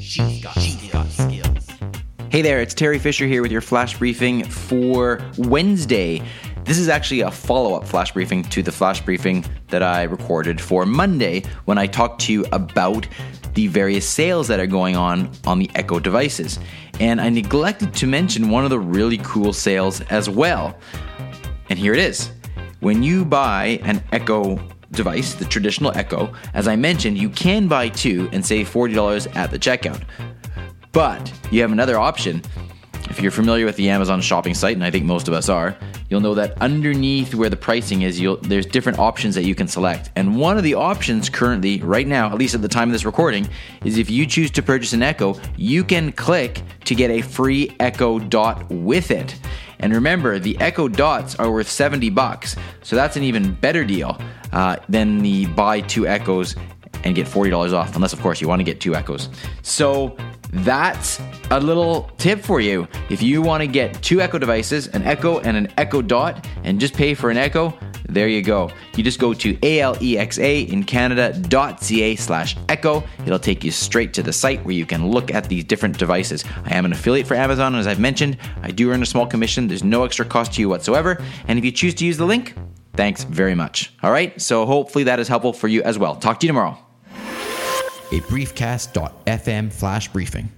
She's got, she's got skills. Hey there, it's Terry Fisher here with your flash briefing for Wednesday. This is actually a follow up flash briefing to the flash briefing that I recorded for Monday when I talked to you about the various sales that are going on on the Echo devices. And I neglected to mention one of the really cool sales as well. And here it is. When you buy an Echo device, the traditional Echo, as I mentioned, you can buy two and save $40 at the checkout. But you have another option. If you're familiar with the Amazon shopping site, and I think most of us are, you'll know that underneath where the pricing is, there's different options that you can select. And one of the options currently, right now, at least at the time of this recording, is if you choose to purchase an Echo, you can click to get a free Echo Dot with it. And remember, the Echo Dots are worth 70 bucks, so that's an even better deal uh, than the buy two Echoes and get $40 off, unless, of course, you want to get two Echoes. So that's a little tip for you. If you want to get two Echo devices, an Echo and an Echo Dot, and just pay for an Echo, there you go. You just go to alexa in Canada.ca slash echo. It'll take you straight to the site where you can look at these different devices. I am an affiliate for Amazon, as I've mentioned. I do earn a small commission. There's no extra cost to you whatsoever. And if you choose to use the link, thanks very much. All right, so hopefully that is helpful for you as well. Talk to you tomorrow. A briefcast.fm flash briefing.